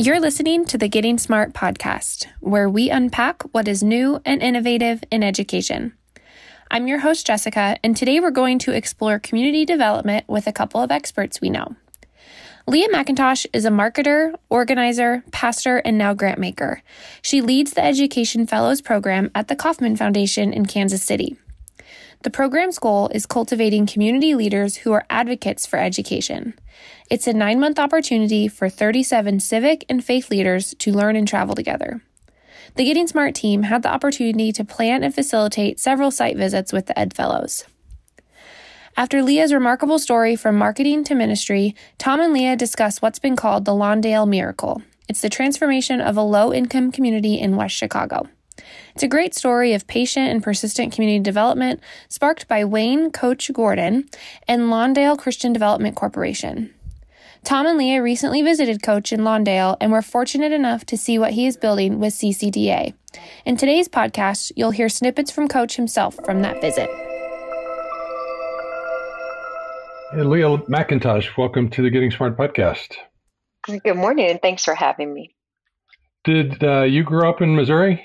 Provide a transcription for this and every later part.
You're listening to the Getting Smart podcast, where we unpack what is new and innovative in education. I'm your host, Jessica, and today we're going to explore community development with a couple of experts we know. Lia McIntosh is a marketer, organizer, pastor, and now grant maker. She leads the Education Fellows program at the Kauffman Foundation in Kansas City. The program's goal is cultivating community leaders who are advocates for education. It's a nine month opportunity for 37 civic and faith leaders to learn and travel together. The Getting Smart team had the opportunity to plan and facilitate several site visits with the Ed Fellows. After Lia's remarkable story from marketing to ministry, Tom and Lia discuss what's been called the Lawndale Miracle. It's the transformation of a low income community in West Chicago. It's a great story of patient and persistent community development sparked by Wayne Coach Gordon and Lawndale Christian Development Corporation. Tom and Lia recently visited Coach in Lawndale and were fortunate enough to see what he is building with CCDA. In today's podcast, you'll hear snippets from Coach himself from that visit. Hey, Lia McIntosh, welcome to the Getting Smart podcast. Good morning, and thanks for having me. Did uh, you grow up in Missouri?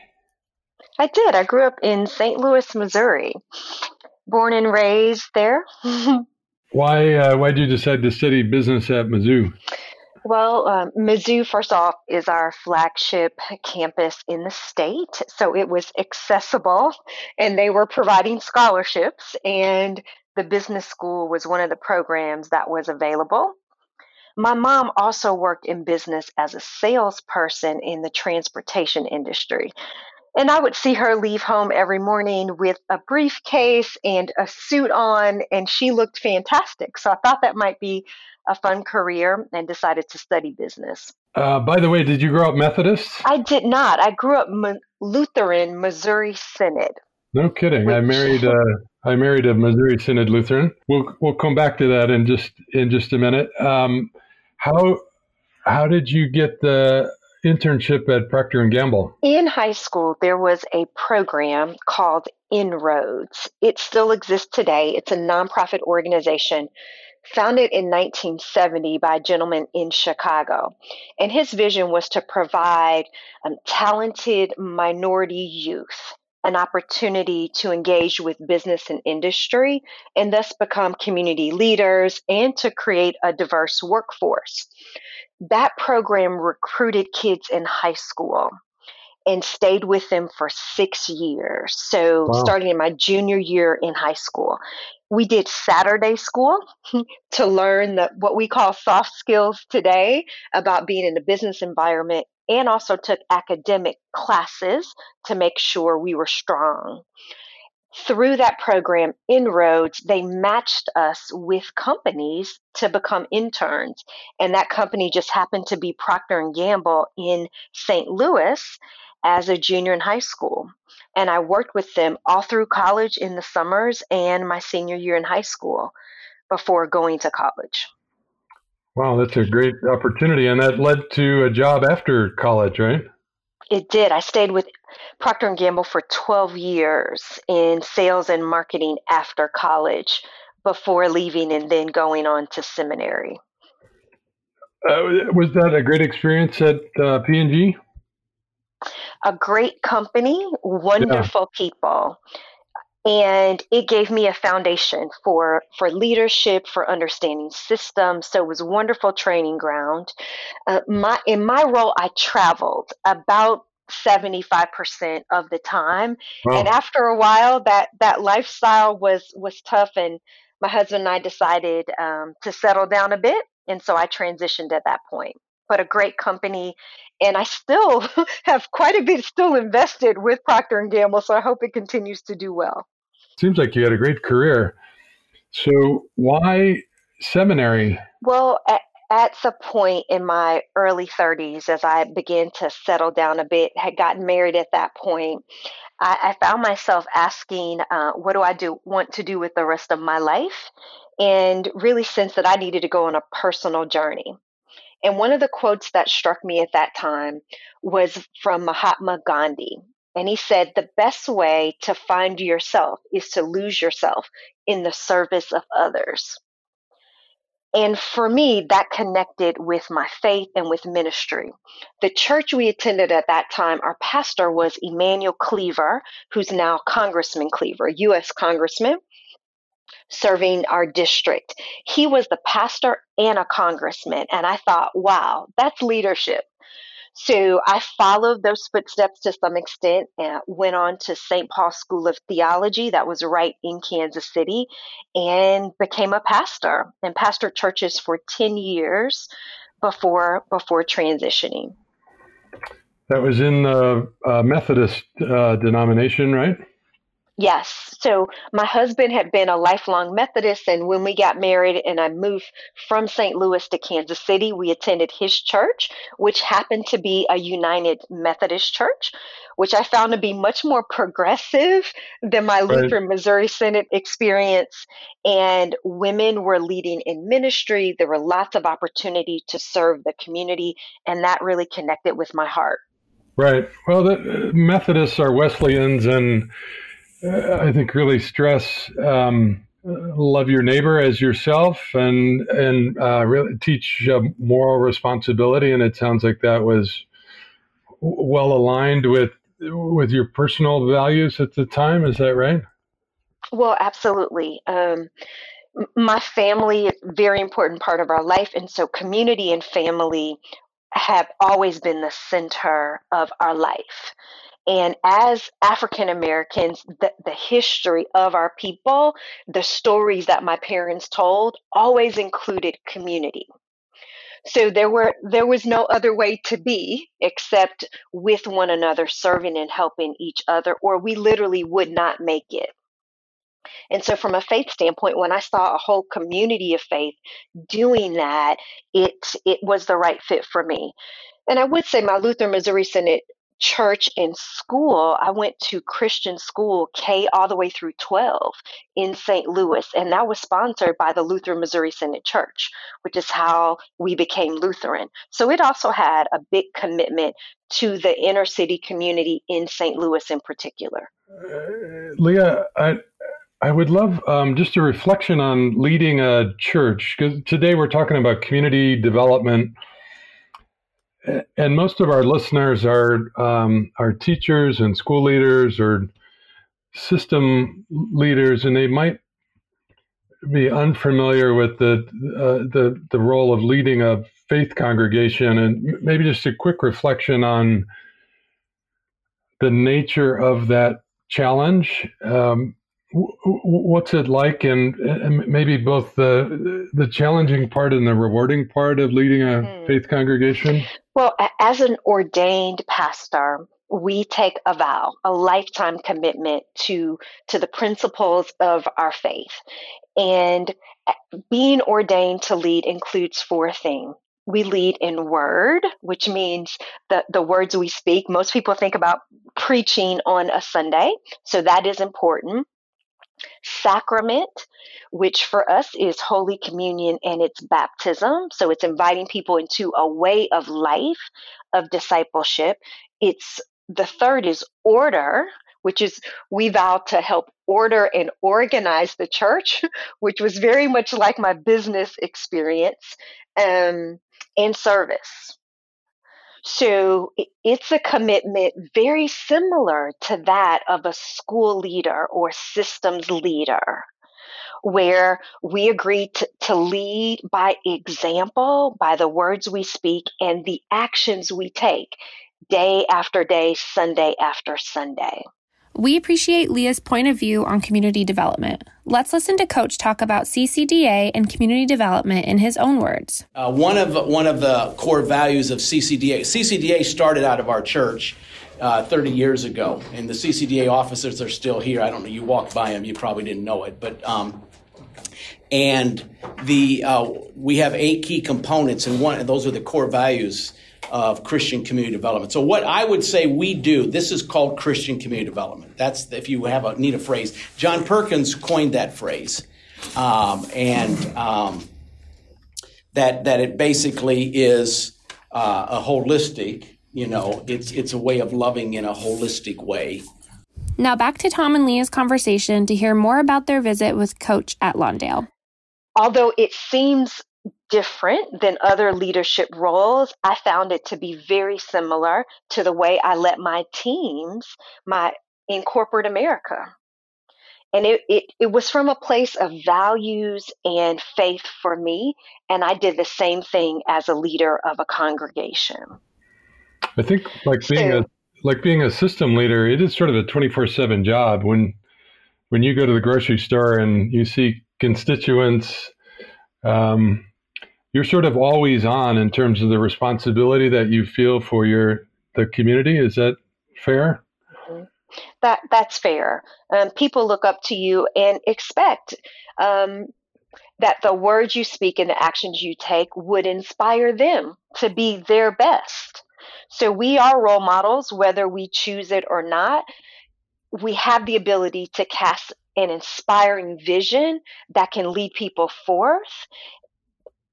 I did. I grew up in St. Louis, Missouri. Born and raised there. why uh, why did you decide to study business at Mizzou? Well, um, Mizzou, first off, is our flagship campus in the state. So it was accessible and they were providing scholarships. And the business school was one of the programs that was available. My mom also worked in business as a salesperson in the transportation industry. And I would see her leave home every morning with a briefcase and a suit on, and she looked fantastic. So I thought that might be a fun career and decided to study business. Uh, by the way, did you grow up Methodist? I did not. I grew up Lutheran, Missouri Synod. No kidding. Which... I married. Uh, I married a Missouri Synod Lutheran. We'll we'll come back to that in just in just a minute. Um, how how did you get the internship at Procter and Gamble? In high school, there was a program called Inroads. It still exists today. It's a nonprofit organization founded in 1970 by a gentleman in Chicago. And his vision was to provide um, talented minority youth an opportunity to engage with business and industry and thus become community leaders and to create a diverse workforce that program recruited kids in high school and stayed with them for six years. So, wow. starting in my junior year in high school, we did Saturday school to learn the, what we call soft skills today about being in a business environment, and also took academic classes to make sure we were strong. Through that program inroads they matched us with companies to become interns. And that company just happened to be procter and gamble in st louis as a junior in high school. And i worked with them all through college in the summers and my senior year in high school before going to college wow that's a great opportunity and that led to a job after college right it did. I stayed with Procter and Gamble for 12 years in sales and marketing after college before leaving and then going on to seminary. Uh, was that a great experience at uh, P&G? A great company, wonderful yeah. people and it gave me a foundation for for leadership for understanding systems. So it was wonderful training ground. Uh, my in my role i traveled about 75% of the time. Wow. and after a while that that lifestyle was was tough and my husband and i decided um, to settle down a bit. And so i transitioned at that point. But a great company and i still have quite a bit still invested with procter and gamble so i hope it continues to do well Seems like you had a great career. So why seminary? Well, at, at the point in my early 30s, as I began to settle down a bit, had gotten married at that point, I, I found myself asking, uh, what do I do want to do with the rest of my life? And really sensed that I needed to go on a personal journey. And one of the quotes that struck me at that time was from Mahatma Gandhi. And he said the best way to find yourself is to lose yourself in the service of others. And for me, that connected with my faith and with ministry. The church we attended at that time, our pastor was Emanuel Cleaver, who's now Congressman Cleaver, U.S. Congressman serving our district. He was the pastor and a congressman. And I thought, wow, that's leadership. So I followed those footsteps to some extent and went on to St. Paul School of Theology, that was right in Kansas City, and became a pastor and pastored churches for 10 years before before transitioning. That was in the uh, Methodist uh, denomination, right? Yes. So my husband had been a lifelong Methodist, and when we got married and I moved from St. Louis to Kansas City, we attended his church, which happened to be a United Methodist church, which I found to be much more progressive than my right. Lutheran Missouri Synod experience. And women were leading in ministry. There were lots of opportunity to serve the community, and that really connected with my heart. Right. Well, the uh, Methodists are Wesleyans and I think really stress um, love your neighbor as yourself and and uh, really teach uh, moral responsibility. And it sounds like that was well aligned with with your personal values at the time. Is that right? Well, absolutely. Um, my family is a very important part of our life, and so community and family have always been the center of our life. And as African Americans, the, the history of our people, the stories that my parents told always included community. So there were there was no other way to be except with one another, serving and helping each other, or we literally would not make it. And so, from a faith standpoint, when I saw a whole community of faith doing that, it it was the right fit for me. And I would say my Lutheran Missouri Synod church and school, I went to Christian school K all the way through 12 in St. Louis, and that was sponsored by the Lutheran Missouri Synod Church, which is how we became Lutheran. So it also had a big commitment to the inner city community in St. Louis in particular. Uh, Lia, I, I would love um, just a reflection on leading a church because today we're talking about community development and most of our listeners are um, are teachers and school leaders or system leaders, and they might be unfamiliar with the uh, the the role of leading a faith congregation, and maybe just a quick reflection on the nature of that challenge. Um, what's it like and, and, maybe both the the challenging part and the rewarding part of leading a mm. faith congregation well as an ordained pastor we take a vow a lifetime commitment to to the principles of our faith and uh, being ordained to lead includes four things we lead in word, which means the, the words we speak. Most people think about preaching on a Sunday, so that is important sacrament, which for us is Holy Communion and it's baptism. So it's inviting people into a way of life of discipleship. It's the third is order, which is we vow to help order and organize the church, which was very much like my business experience, um, and service. So it's a commitment very similar to that of a school leader or systems leader, where we agree to, to lead by example, by the words we speak and the actions we take day after day, Sunday after Sunday. We appreciate Lia's point of view on community development. Let's listen to Coach talk about CCDA and community development in his own words. Uh, one of one of the core values of CCDA. CCDA started out of our church uh, 30 years ago, and the CCDA officers are still here. I don't know. You walked by them, you probably didn't know it, but. Um, and the uh, we have eight key components, and one and those are the core values of Christian community development. So what I would say we do, this is called Christian community development. That's if you have a need a phrase. John Perkins coined that phrase, um, and um, that that it basically is uh, a holistic. You know, it's it's a way of loving in a holistic way. Now back to Tom and Lia's conversation to hear more about their visit with Coach at Lawndale. Although it seems different than other leadership roles. I found it to be very similar to the way I let my teams, my in corporate America. And it, it, it was from a place of values and faith for me. And I did the same thing as a leader of a congregation. I think like being so, a like being a system leader, it is sort of a 24/7 job when when you go to the grocery store and you see constituents um, you're sort of always on in terms of the responsibility that you feel for your the community. Is that fair? That that's fair. Um, people look up to you and expect um, that the words you speak and the actions you take would inspire them to be their best. So we are role models, whether we choose it or not. We have the ability to cast an inspiring vision that can lead people forth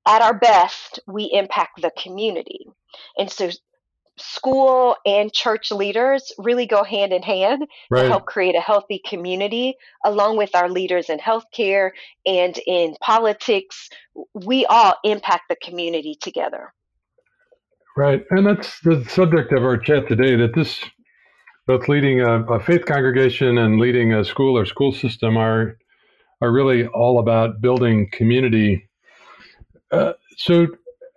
at our best, we impact the community. And so school and church leaders really go hand in hand right. to help create a healthy community, along with our leaders in healthcare and in politics. We all impact the community together. Right. And that's the subject of our chat today that this, both leading a, a faith congregation and leading a school or school system, are, are really all about building community uh, so,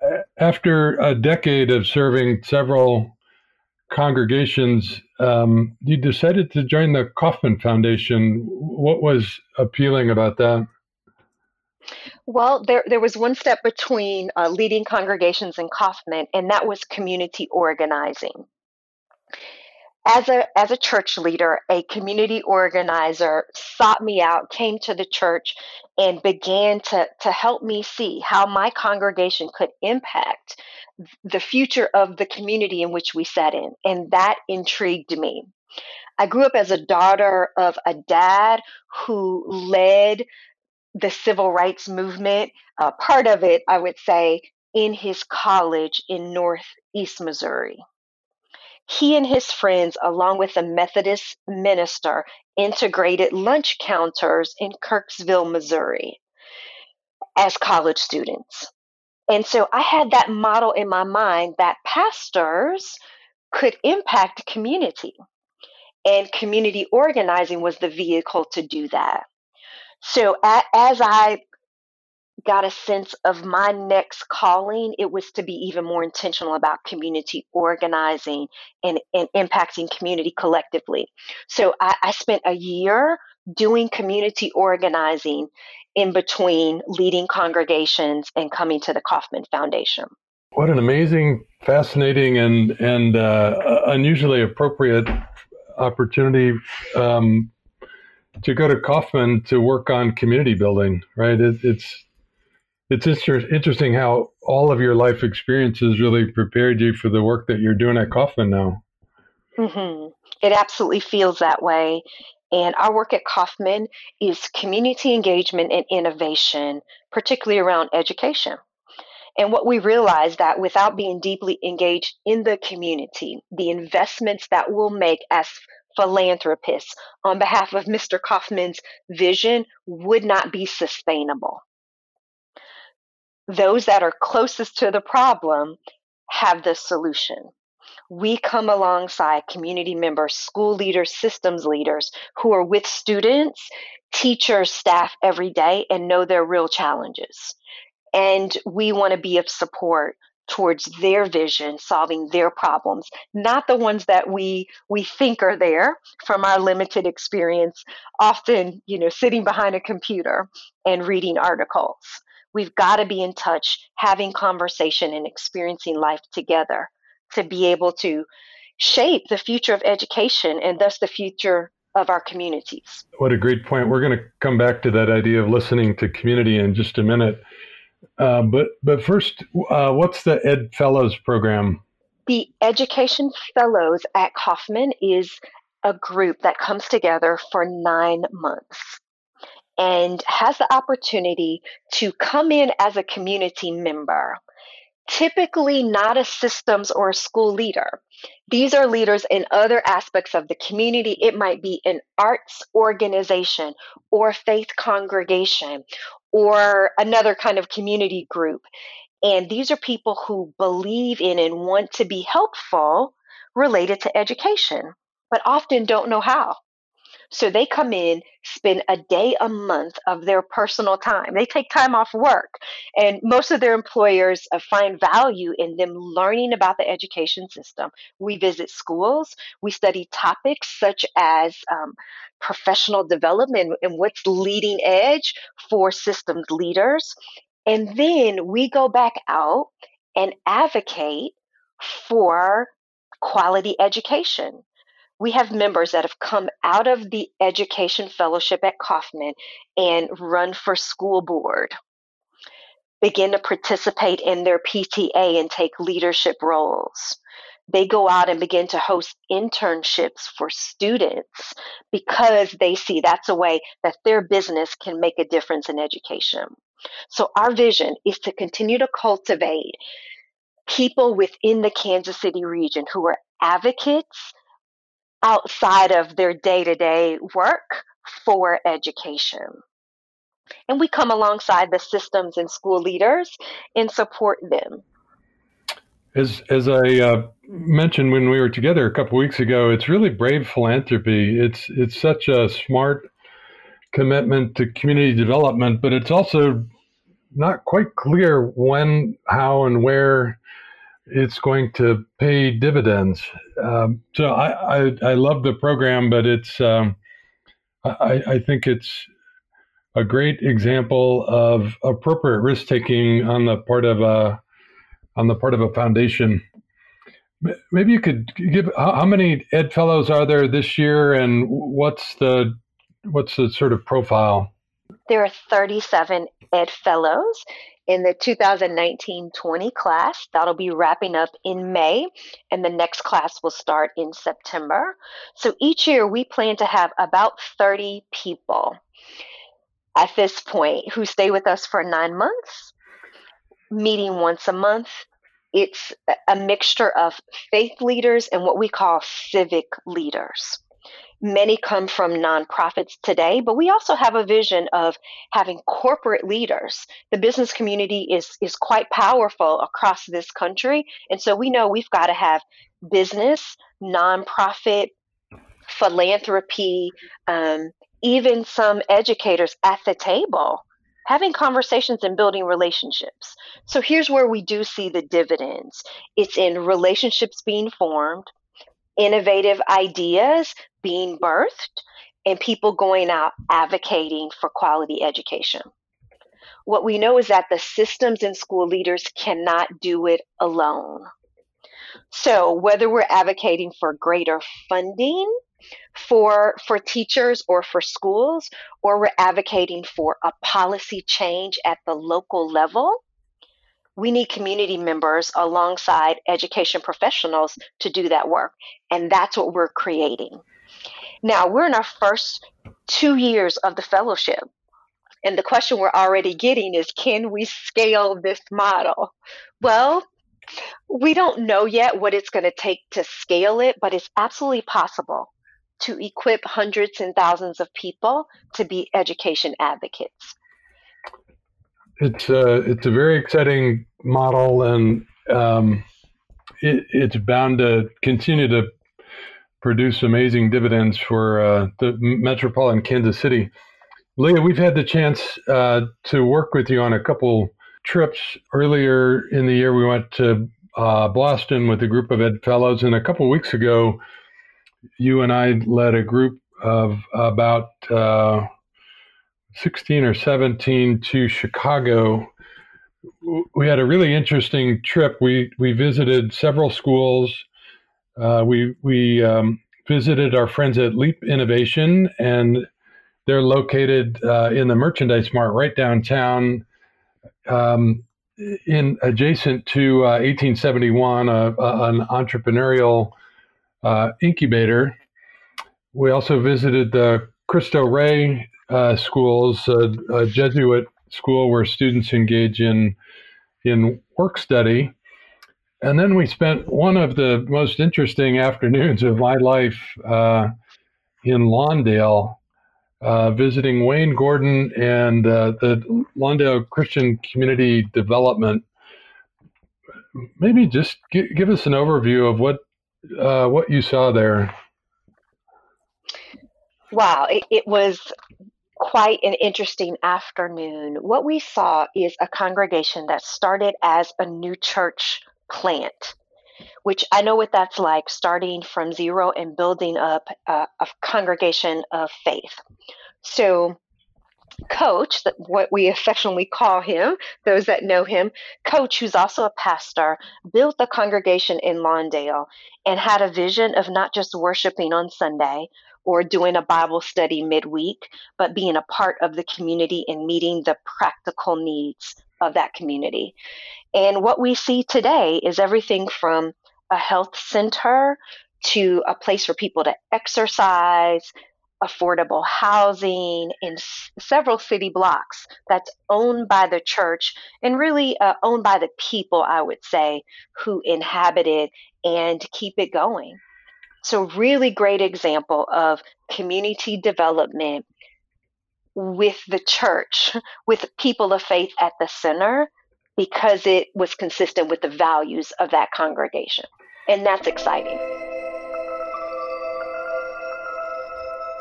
uh, after a decade of serving several congregations, um, you decided to join the Kauffman Foundation. What was appealing about that? Well, there, there was one step between uh, leading congregations and Kauffman, and that was community organizing as a as a church leader, a community organizer sought me out, came to the church, and began to to help me see how my congregation could impact the future of the community in which we sat in, and that intrigued me. I grew up as a daughter of a dad who led the civil rights movement. Uh, part of it, I would say, in his college in Northeast Missouri. He and his friends, along with a Methodist minister, integrated lunch counters in Kirksville, Missouri, as college students. And so I had that model in my mind that pastors could impact community. And community organizing was the vehicle to do that. So as I got a sense of my next calling, it was to be even more intentional about community organizing and, and impacting community collectively. So I, I spent a year doing community organizing in between leading congregations and coming to the Kauffman Foundation. What an amazing, fascinating, and and uh, unusually appropriate opportunity um, to go to Kauffman to work on community building. Right? It, it's it's inter- interesting how all of your life experiences really prepared you for the work that you're doing at Kauffman now. Mm-hmm. It absolutely feels that way. And our work at Kauffman is community engagement and innovation, particularly around education. And what we realize that without being deeply engaged in the community, the investments that we'll make as philanthropists on behalf of Mr. Kauffman's vision would not be sustainable those that are closest to the problem have the solution. We come alongside community members, school leaders, systems leaders who are with students, teachers, staff every day and know their real challenges. And we want to be of support towards their vision solving their problems not the ones that we we think are there from our limited experience often you know sitting behind a computer and reading articles we've got to be in touch, having conversation and experiencing life together to be able to shape the future of education and thus the future of our communities. What a great point. We're going to come back to that idea of listening to community in just a minute. Uh, but but first, uh, what's the Ed Fellows program? The Education Fellows at Kauffman is a group that comes together for nine months and has the opportunity to come in as a community member typically not a systems or a school leader. These are leaders in other aspects of the community. It might be an arts organization or faith congregation or another kind of community group. And these are people who believe in and want to be helpful related to education, but often don't know how. So they come in, spend a day a month of their personal time. They take time off work. And most of their employers uh, find value in them learning about the education system. We visit schools, we study topics such as um, professional development and what's leading edge for systems leaders. And then we go back out and advocate for quality education we have members that have come out of the education fellowship at Kauffman and run for school board, begin to participate in their PTA and take leadership roles. They go out and begin to host internships for students because they see that's a way that their business can make a difference in education. So, our vision is to continue to cultivate people within the Kansas City region who are advocates outside of their day to day work for education. And we come alongside the systems and school leaders and support them. As, as I uh, mentioned when we were together a couple weeks ago, it's really brave philanthropy. It's it's such a smart commitment to community development, but it's also not quite clear when, how, and where it's going to pay dividends. Um, so I, I, I love the program, but it's um, I, I think it's a great example of appropriate risk taking on the part of a on the part of a foundation. Maybe you could give how many Ed Fellows are there this year, and what's the what's the sort of profile? There are 37 Ed Fellows, in the 2019 20 class. That'll be wrapping up in May, and the next class will start in September. So each year we plan to have about 30 people at this point who stay with us for nine months, meeting once a month. It's a mixture of faith leaders and what we call civic leaders. Many come from nonprofits today, but we also have a vision of having corporate leaders. The business community is, is quite powerful across this country. And so we know we've got to have business, nonprofit, philanthropy, um, even some educators at the table having conversations and building relationships. So here's where we do see the dividends it's in relationships being formed, innovative ideas being birthed and people going out advocating for quality education. What we know is that the systems and school leaders cannot do it alone. So, whether we're advocating for greater funding for, for teachers or for schools, or we're advocating for a policy change at the local level, we need community members alongside education professionals to do that work. And that's what we're creating. Now, we're in our first two years of the fellowship. And the question we're already getting is can we scale this model? Well, we don't know yet what it's going to take to scale it, but it's absolutely possible to equip hundreds and thousands of people to be education advocates. It's a, uh, it's a very exciting model, and um, it, it's bound to continue to produce amazing dividends for uh, the metropolitan Kansas City. Lia, we've had the chance uh, to work with you on a couple trips. Earlier in the year, we went to uh, Boston with a group of Ed Fellows, and a couple weeks ago, you and I led a group of about uh, 16 or 17 to Chicago. We had a really interesting trip. We we visited several schools uh, we we um, visited our friends at Leap Innovation, and they're located uh, in the Merchandise Mart right downtown, um, in adjacent to uh, 1871, an entrepreneurial uh, incubator. We also visited the Cristo Rey uh, schools, a Jesuit school where students engage in in work study. And then we spent one of the most interesting afternoons of my life uh, in Lawndale, uh, visiting Wayne Gordon and uh, the Lawndale Christian Community Development. Maybe just g- give us an overview of what uh, what you saw there. Wow, it, it was quite an interesting afternoon. What we saw is a congregation that started as a new church plant, which I know what that's like starting from zero and building up a, a congregation of faith. So, Coach, that what we affectionately call him, those that know him, Coach, who's also a pastor, built the congregation in Lawndale and had a vision of not just worshiping on Sunday or doing a Bible study midweek, but being a part of the community and meeting the practical needs of that community. And what we see today is everything from a health center to a place for people to exercise, affordable housing in s- several city blocks that's owned by the church and really uh, owned by the people, I would say, who inhabit it and keep it going. So, really great example of community development with the church, with people of faith at the center, because it was consistent with the values of that congregation. And that's exciting.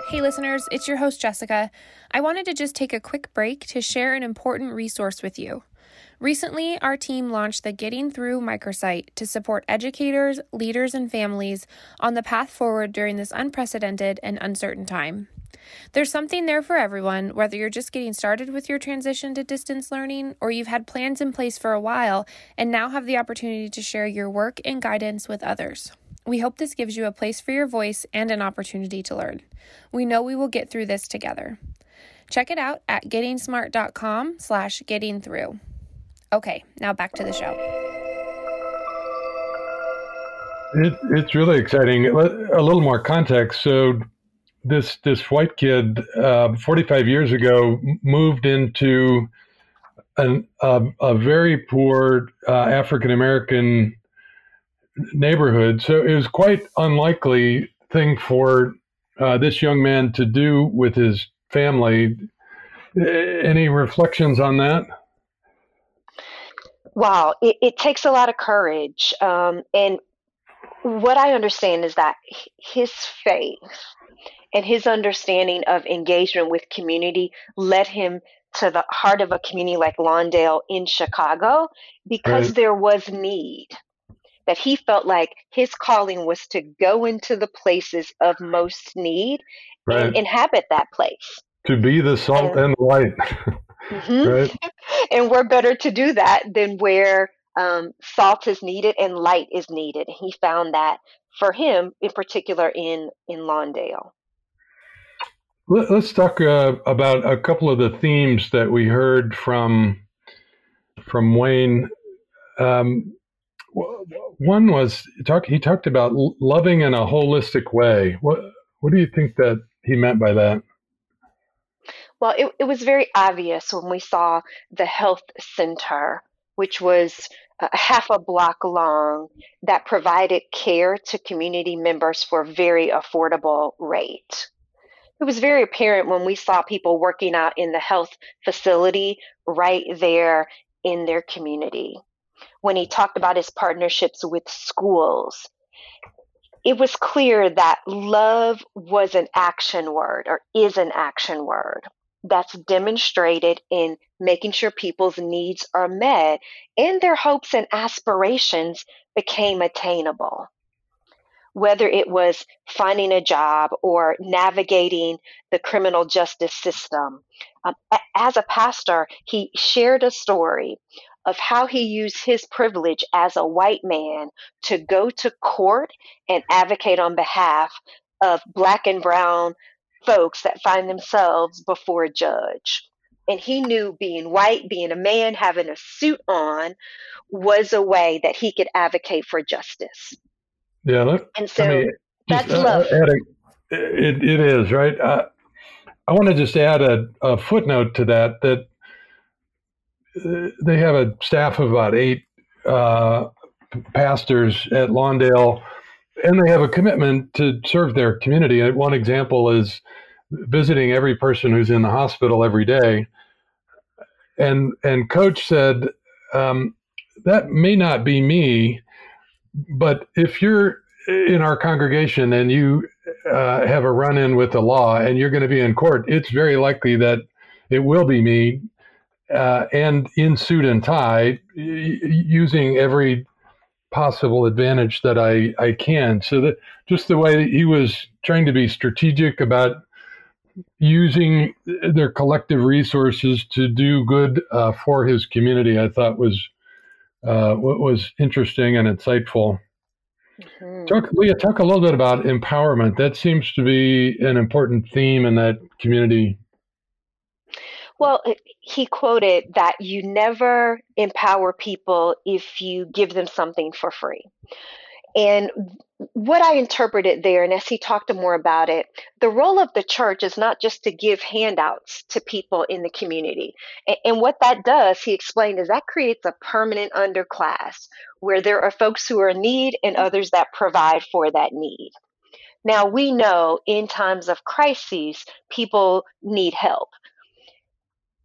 Hey, listeners, it's your host, Jessica. I wanted to just take a quick break to share an important resource with you. Recently, our team launched the Getting Through microsite to support educators, leaders, and families on the path forward during this unprecedented and uncertain time. There's something there for everyone, whether you're just getting started with your transition to distance learning or you've had plans in place for a while and now have the opportunity to share your work and guidance with others. We hope this gives you a place for your voice and an opportunity to learn. We know we will get through this together. Check it out at gettingsmart.com slash getting through. Okay, now back to the show. It, it's really exciting. A little more context. So, this this white kid, uh, 45 years ago, moved into an, a, a very poor uh, African American neighborhood. So it was quite unlikely thing for uh, this young man to do with his family. Any reflections on that? Wow, it, it takes a lot of courage. Um, and what I understand is that his faith and his understanding of engagement with community led him to the heart of a community like Lawndale in Chicago because right. there was need. That he felt like his calling was to go into the places of most need right. and inhabit that place. To be the salt and, and light. mm-hmm. Right. And we're better to do that than where um, salt is needed and light is needed. He found that for him, in particular, in in Lawndale. Let's talk uh, about a couple of the themes that we heard from from Wayne. Um, one was talk, he talked about loving in a holistic way. What what do you think that he meant by that? Well, it, it was very obvious when we saw the health center, which was a half a block long, that provided care to community members for a very affordable rate it was very apparent when we saw people working out in the health facility right there in their community. When he talked about his partnerships with schools, it was clear that love was an action word or is an action word that's demonstrated in making sure people's needs are met and their hopes and aspirations became attainable whether it was finding a job or navigating the criminal justice system. Um, as a pastor, he shared a story of how he used his privilege as a white man to go to court and advocate on behalf of black and brown folks that find themselves before a judge. And he knew being white, being a man, having a suit on was a way that he could advocate for justice. Yeah, look, and so I mean, that's just, uh, love. Uh, a, it, it is right. Uh, I want to just add a, a footnote to that that uh, they have a staff of about eight uh, pastors at Lawndale, and they have a commitment to serve their community. One example is visiting every person who's in the hospital every day. And and coach said um, that may not be me, but if you're in our congregation and you uh, have a run in with the law and you're going to be in court, it's very likely that it will be me uh, and in suit and tie, using every possible advantage that I, I can. So that just the way that he was trying to be strategic about using their collective resources to do good uh, for his community, I thought was uh, what was interesting and insightful. Mm-hmm. Talk, Lia, talk a little bit about empowerment. That seems to be an important theme in that community. Well, he quoted that you never empower people if you give them something for free. And what I interpreted there, and as he talked more about it, the role of the church is not just to give handouts to people in the community. And, and, what that does, he explained, is that creates a permanent underclass where there are folks who are in need and others that provide for that need. Now, we know in times of crises, people need help.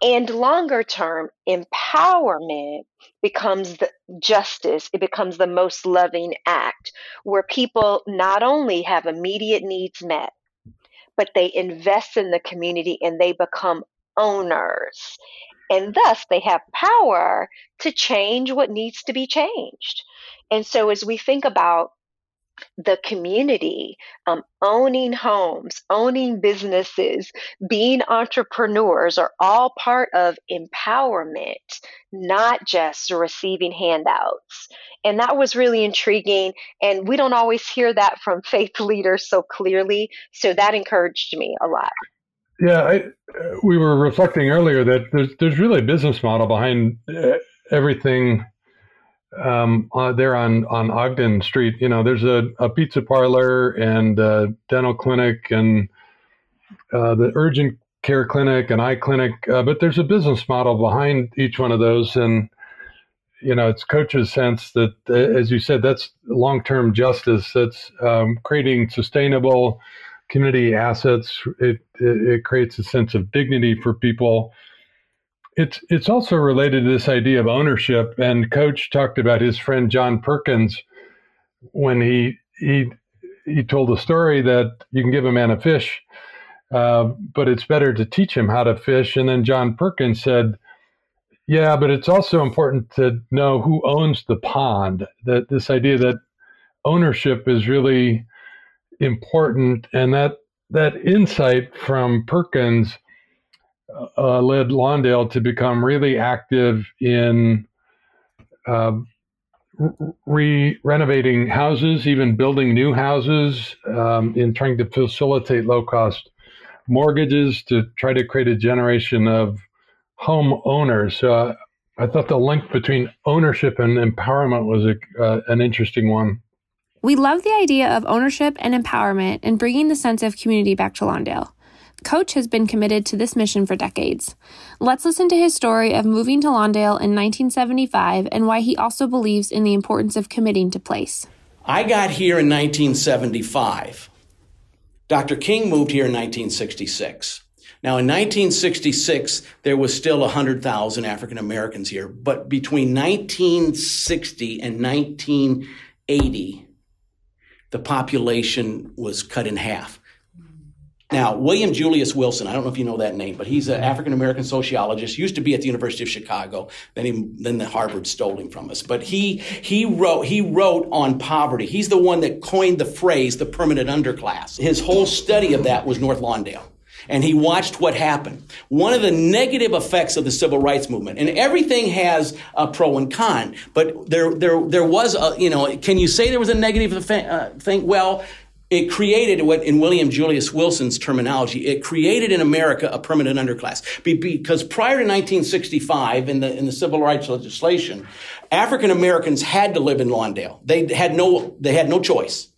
And longer term, empowerment becomes the justice, it becomes the most loving act where people not only have immediate needs met, but they invest in the community and they become owners. And thus they have power to change what needs to be changed. And so as we think about the community, um, owning homes, owning businesses, being entrepreneurs are all part of empowerment, not just receiving handouts. And that was really intriguing. And we don't always hear that from faith leaders so clearly. So that encouraged me a lot. Yeah, I, we were reflecting earlier that there's, there's really a business model behind uh, everything um, uh, there on on Ogden Street. You know, there's a, a pizza parlor and a dental clinic and uh, the urgent care clinic and eye clinic, uh, but there's a business model behind each one of those, and you know, it's coach's sense that, uh, as you said, that's long-term justice. That's um, creating sustainable community assets. It, it, it creates a sense of dignity for people it's it's also related to this idea of ownership. And Coach talked about his friend John Perkins when he he he told the story that you can give a man a fish, uh, but it's better to teach him how to fish. And then John Perkins said, "Yeah, but it's also important to know who owns the pond. That this idea that ownership is really important, and that that insight from Perkins." Uh, led Lawndale to become really active in uh, re renovating houses, even building new houses, um, in trying to facilitate low cost mortgages to try to create a generation of home owners. Uh, I thought the link between ownership and empowerment was a, uh, an interesting one. We love the idea of ownership and empowerment and bringing the sense of community back to Lawndale. Coach has been committed to this mission for decades. Let's listen to his story of moving to Lawndale in 1975 and why he also believes in the importance of committing to place. I got here in 1975. Dr. King moved here in 1966. Now, in 1966, there was still 100,000 African Americans here, but between 1960 and 1980, the population was cut in half. Now, William Julius Wilson, I don't know if you know that name, but he's an African American sociologist, used to be at the University of Chicago, then he, then the Harvard stole him from us. But he, he wrote, he wrote on poverty. He's the one that coined the phrase, the permanent underclass. His whole study of that was North Lawndale. And he watched what happened. One of the negative effects of the civil rights movement, and everything has a pro and con, but there, there, there was a, you know, can you say there was a negative uh, thing? Well, it created what in William Julius Wilson's terminology, it created in America a permanent underclass. because prior to 1965 in the, in the civil rights legislation, African Americans had to live in Lawndale. They had no, they had no choice.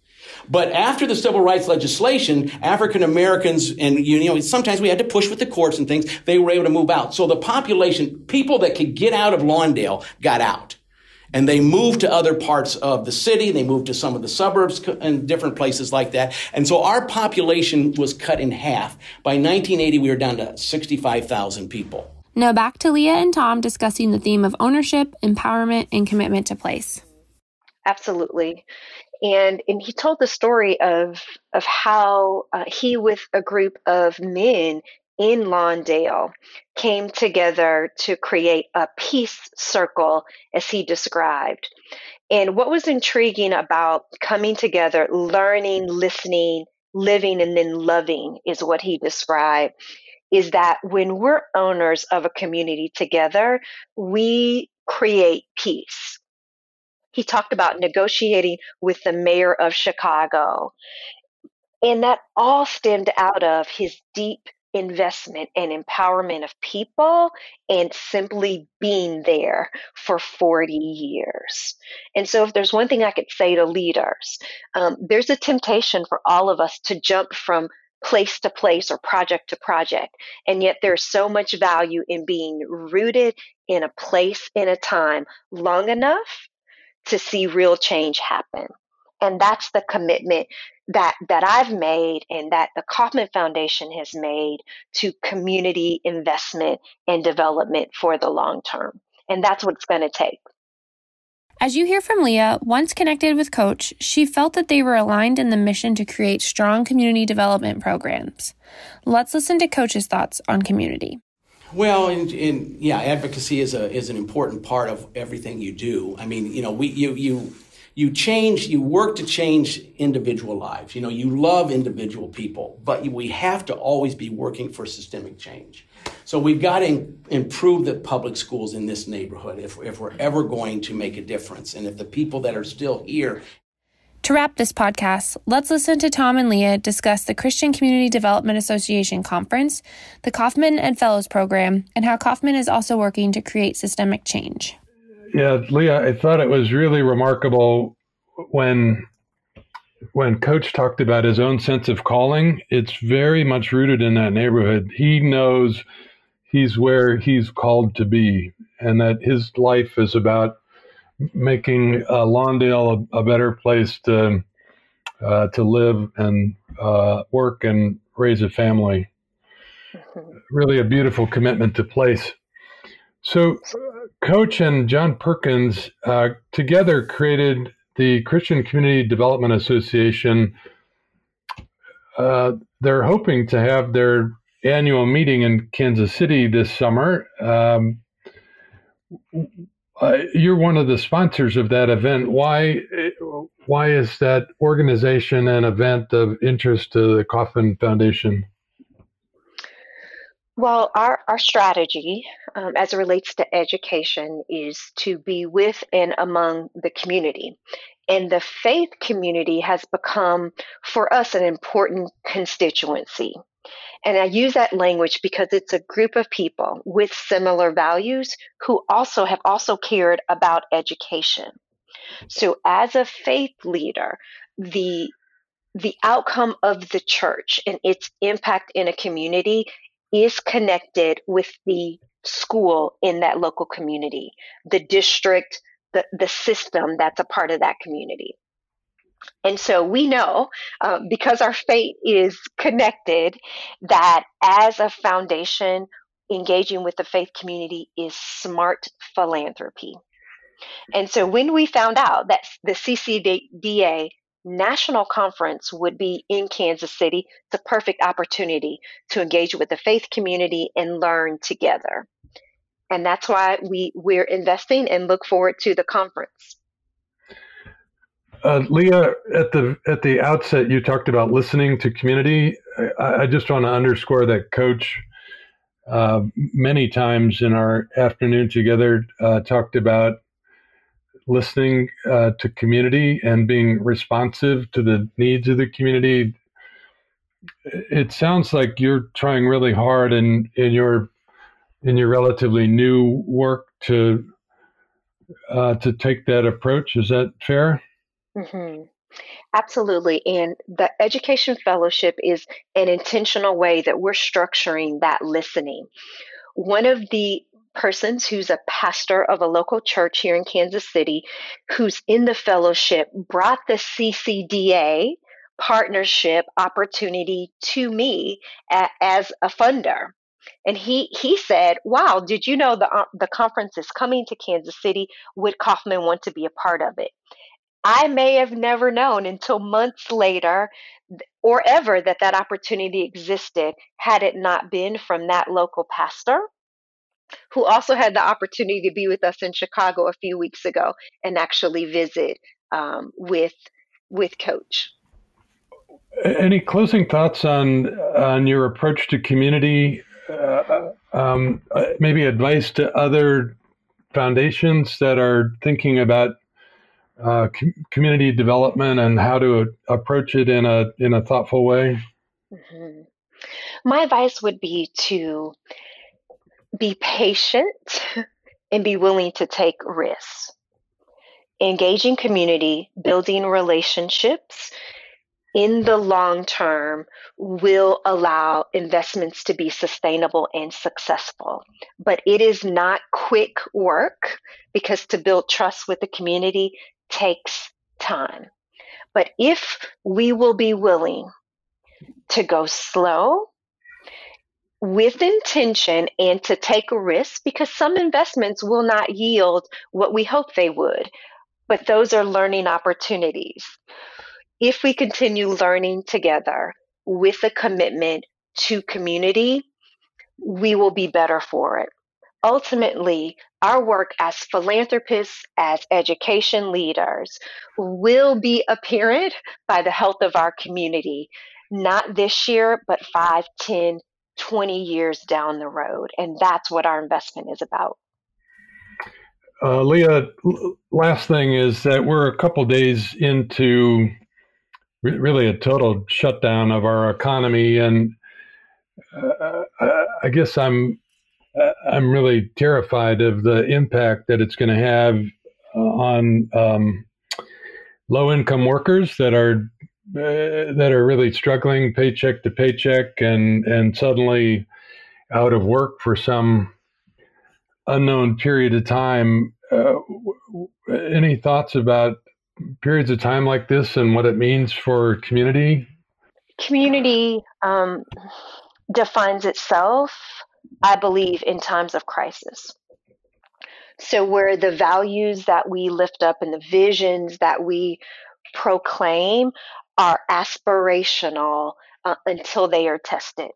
But after the civil rights legislation, African Americans, and you know, sometimes we had to push with the courts and things, they were able to move out. So the population, people that could get out of Lawndale got out. And they moved to other parts of the city. They moved to some of the suburbs and different places like that. And so our population was cut in half. By 1980, we were down to 65,000 people. Now back to Lia and Tom discussing the theme of ownership, empowerment, and commitment to place. Absolutely. And, and he told the story of, of how uh, he, with a group of men in Lawndale came together to create a peace circle, as he described. And what was intriguing about coming together, learning, listening, living, and then loving is what he described. Is that when we're owners of a community together, we create peace. He talked about negotiating with the mayor of Chicago. And that all stemmed out of his deep investment and empowerment of people and simply being there for 40 years. And so, if there's one thing I could say to leaders, um, there's a temptation for all of us to jump from place to place or project to project. And yet, there's so much value in being rooted in a place, in a time long enough to see real change happen. And that's the commitment that that I've made and that the Kauffman Foundation has made to community investment and development for the long term. And that's what it's going to take. As you hear from Lia, once connected with Coach, she felt that they were aligned in the mission to create strong community development programs. Let's listen to Coach's thoughts on community. Well, in, in, yeah, advocacy is a is an important part of everything you do. I mean, you know, we you you you change, you work to change individual lives. You know, you love individual people, but we have to always be working for systemic change. So we've got to improve the public schools in this neighborhood if, if we're ever going to make a difference. And if the people that are still here to wrap this podcast, let's listen to Tom and Lia discuss the Christian Community Development Association Conference, the Kauffman and Fellows Program, and how Kauffman is also working to create systemic change. Yeah, Lia, I thought it was really remarkable when when coach talked about his own sense of calling. It's very much rooted in that neighborhood. He knows he's where he's called to be and that his life is about making uh, lawndale a, a, better place to uh, to live and uh, work and raise a family. Mm-hmm. really a beautiful commitment to place. So Coach and John Perkins uh, together created the Christian Community Development Association. Uh, they're hoping to have their annual meeting in Kansas City this summer. Um, uh, you're one of the sponsors of that event. Why? Why is that organization an event of interest to the Kauffman Foundation? Well, our, our strategy um, as it relates to education is to be with and among the community. And the faith community has become, for us, an important constituency. And I use that language because it's a group of people with similar values who also have also cared about education. So as a faith leader, the the outcome of the church and its impact in a community is connected with the school in that local community, the district, the, the system that's a part of that community. And so we know, uh, because our fate is connected, that as a foundation, engaging with the faith community is smart philanthropy. And so when we found out that the CCDA national conference would be in Kansas City. It's a perfect opportunity to engage with the faith community and learn together. And that's why we, we're investing and look forward to the conference. Uh, Lia, at the at the outset, you talked about listening to community. I, I just want to underscore that, Coach. Uh, many times in our afternoon together, uh, talked about listening uh, to community and being responsive to the needs of the community. It sounds like you're trying really hard in, in your in your relatively new work to uh, to take that approach. Is that fair? Mm-hmm. Absolutely. And the Education Fellowship is an intentional way that we're structuring that listening. One of the Persons, who's a pastor of a local church here in Kansas City, who's in the fellowship, brought the CCDA partnership opportunity to me as a funder. And he, he said, Wow, did you know the, uh, the conference is coming to Kansas City? Would Kauffman want to be a part of it? I may have never known until months later or ever that that opportunity existed had it not been from that local pastor who also had the opportunity to be with us in Chicago a few weeks ago and actually visit um, with with Coach. Any closing thoughts on on your approach to community? Uh, um, uh, maybe advice to other foundations that are thinking about uh, com- community development and how to approach it in a in a thoughtful way. Mm-hmm. My advice would be to be patient and be willing to take risks. Engaging community, building relationships in the long term will allow investments to be sustainable and successful. But it is not quick work because to build trust with the community takes time. But if we will be willing to go slow with intention and to take a risk because some investments will not yield what we hope they would, but those are learning opportunities. If we continue learning together with a commitment to community, we will be better for it. Ultimately, our work as philanthropists, as education leaders, will be apparent by the health of our community, not this year, but 5, 10, 20 years down the road. And that's what our investment is about. Uh, Lia, last thing is that we're a couple days into re- really a total shutdown of our economy, and uh, uh I guess I'm uh, I'm really terrified of the impact that it's going to have uh, on um, low income workers that are uh, that are really struggling paycheck to paycheck and and suddenly out of work for some unknown period of time. Uh, any thoughts about periods of time like this and what it means for community? Community um, defines itself, I believe, in times of crisis. So, where the values that we lift up and the visions that we proclaim are aspirational uh, until they are tested.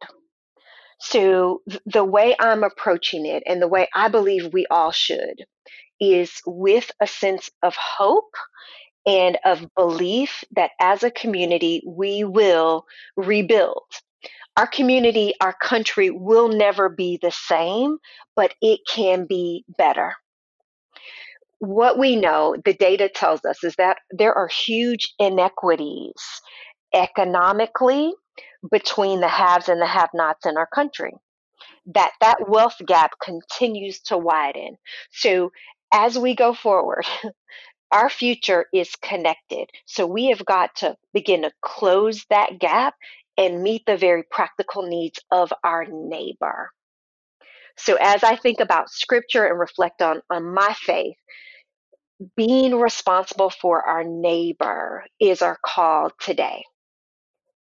So, the way I'm approaching it and the way I believe we all should is with a sense of hope and of belief that as a community, we will rebuild. Our community, our country will never be the same, but it can be better what we know, the data tells us, is that there are huge inequities economically between the haves and the have nots in our country. That that wealth gap continues to widen. So as we go forward, our future is connected. So we have got to begin to close that gap and meet the very practical needs of our neighbor. So as I think about scripture and reflect on, on my faith, being responsible for our neighbor is our call today.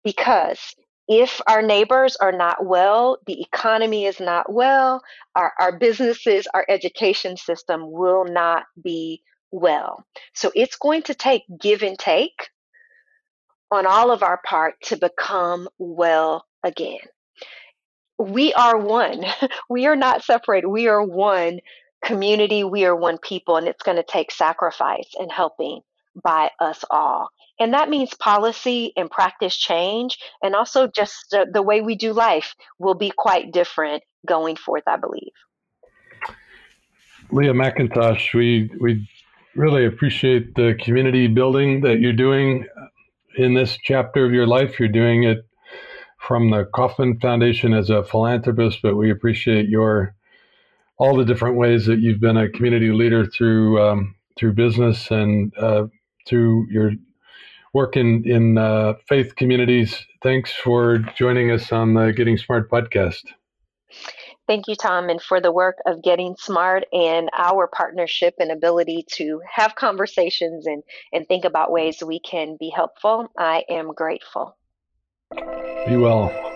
Because if our neighbors are not well, the economy is not well, our, our businesses, our education system will not be well. So it's going to take give and take on all of our part to become well again. We are one. We are not separated. We are one community, we are one people, and it's going to take sacrifice and helping by us all. And that means policy and practice change, and also just the way we do life will be quite different going forth, I believe. Lia McIntosh, we, we really appreciate the community building that you're doing in this chapter of your life. You're doing it from the Kauffman Foundation as a philanthropist, but we appreciate your all the different ways that you've been a community leader through um, through business and uh, through your work in in uh, faith communities. Thanks for joining us on the Getting Smart podcast. Thank you, Tom, and for the work of Getting Smart and our partnership and ability to have conversations and, and think about ways we can be helpful. I am grateful. Be well.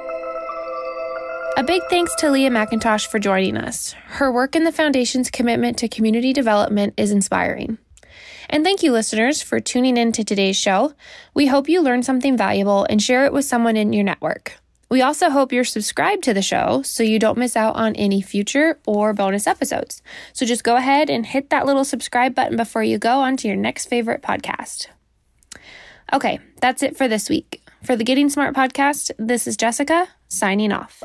A big thanks to Lia McIntosh for joining us. Her work in the Foundation's commitment to community development is inspiring. And thank you, listeners, for tuning in to today's show. We hope you learned something valuable and share it with someone in your network. We also hope you're subscribed to the show so you don't miss out on any future or bonus episodes. So just go ahead and hit that little subscribe button before you go on to your next favorite podcast. Okay, that's it for this week. For the Getting Smart podcast, this is Jessica signing off.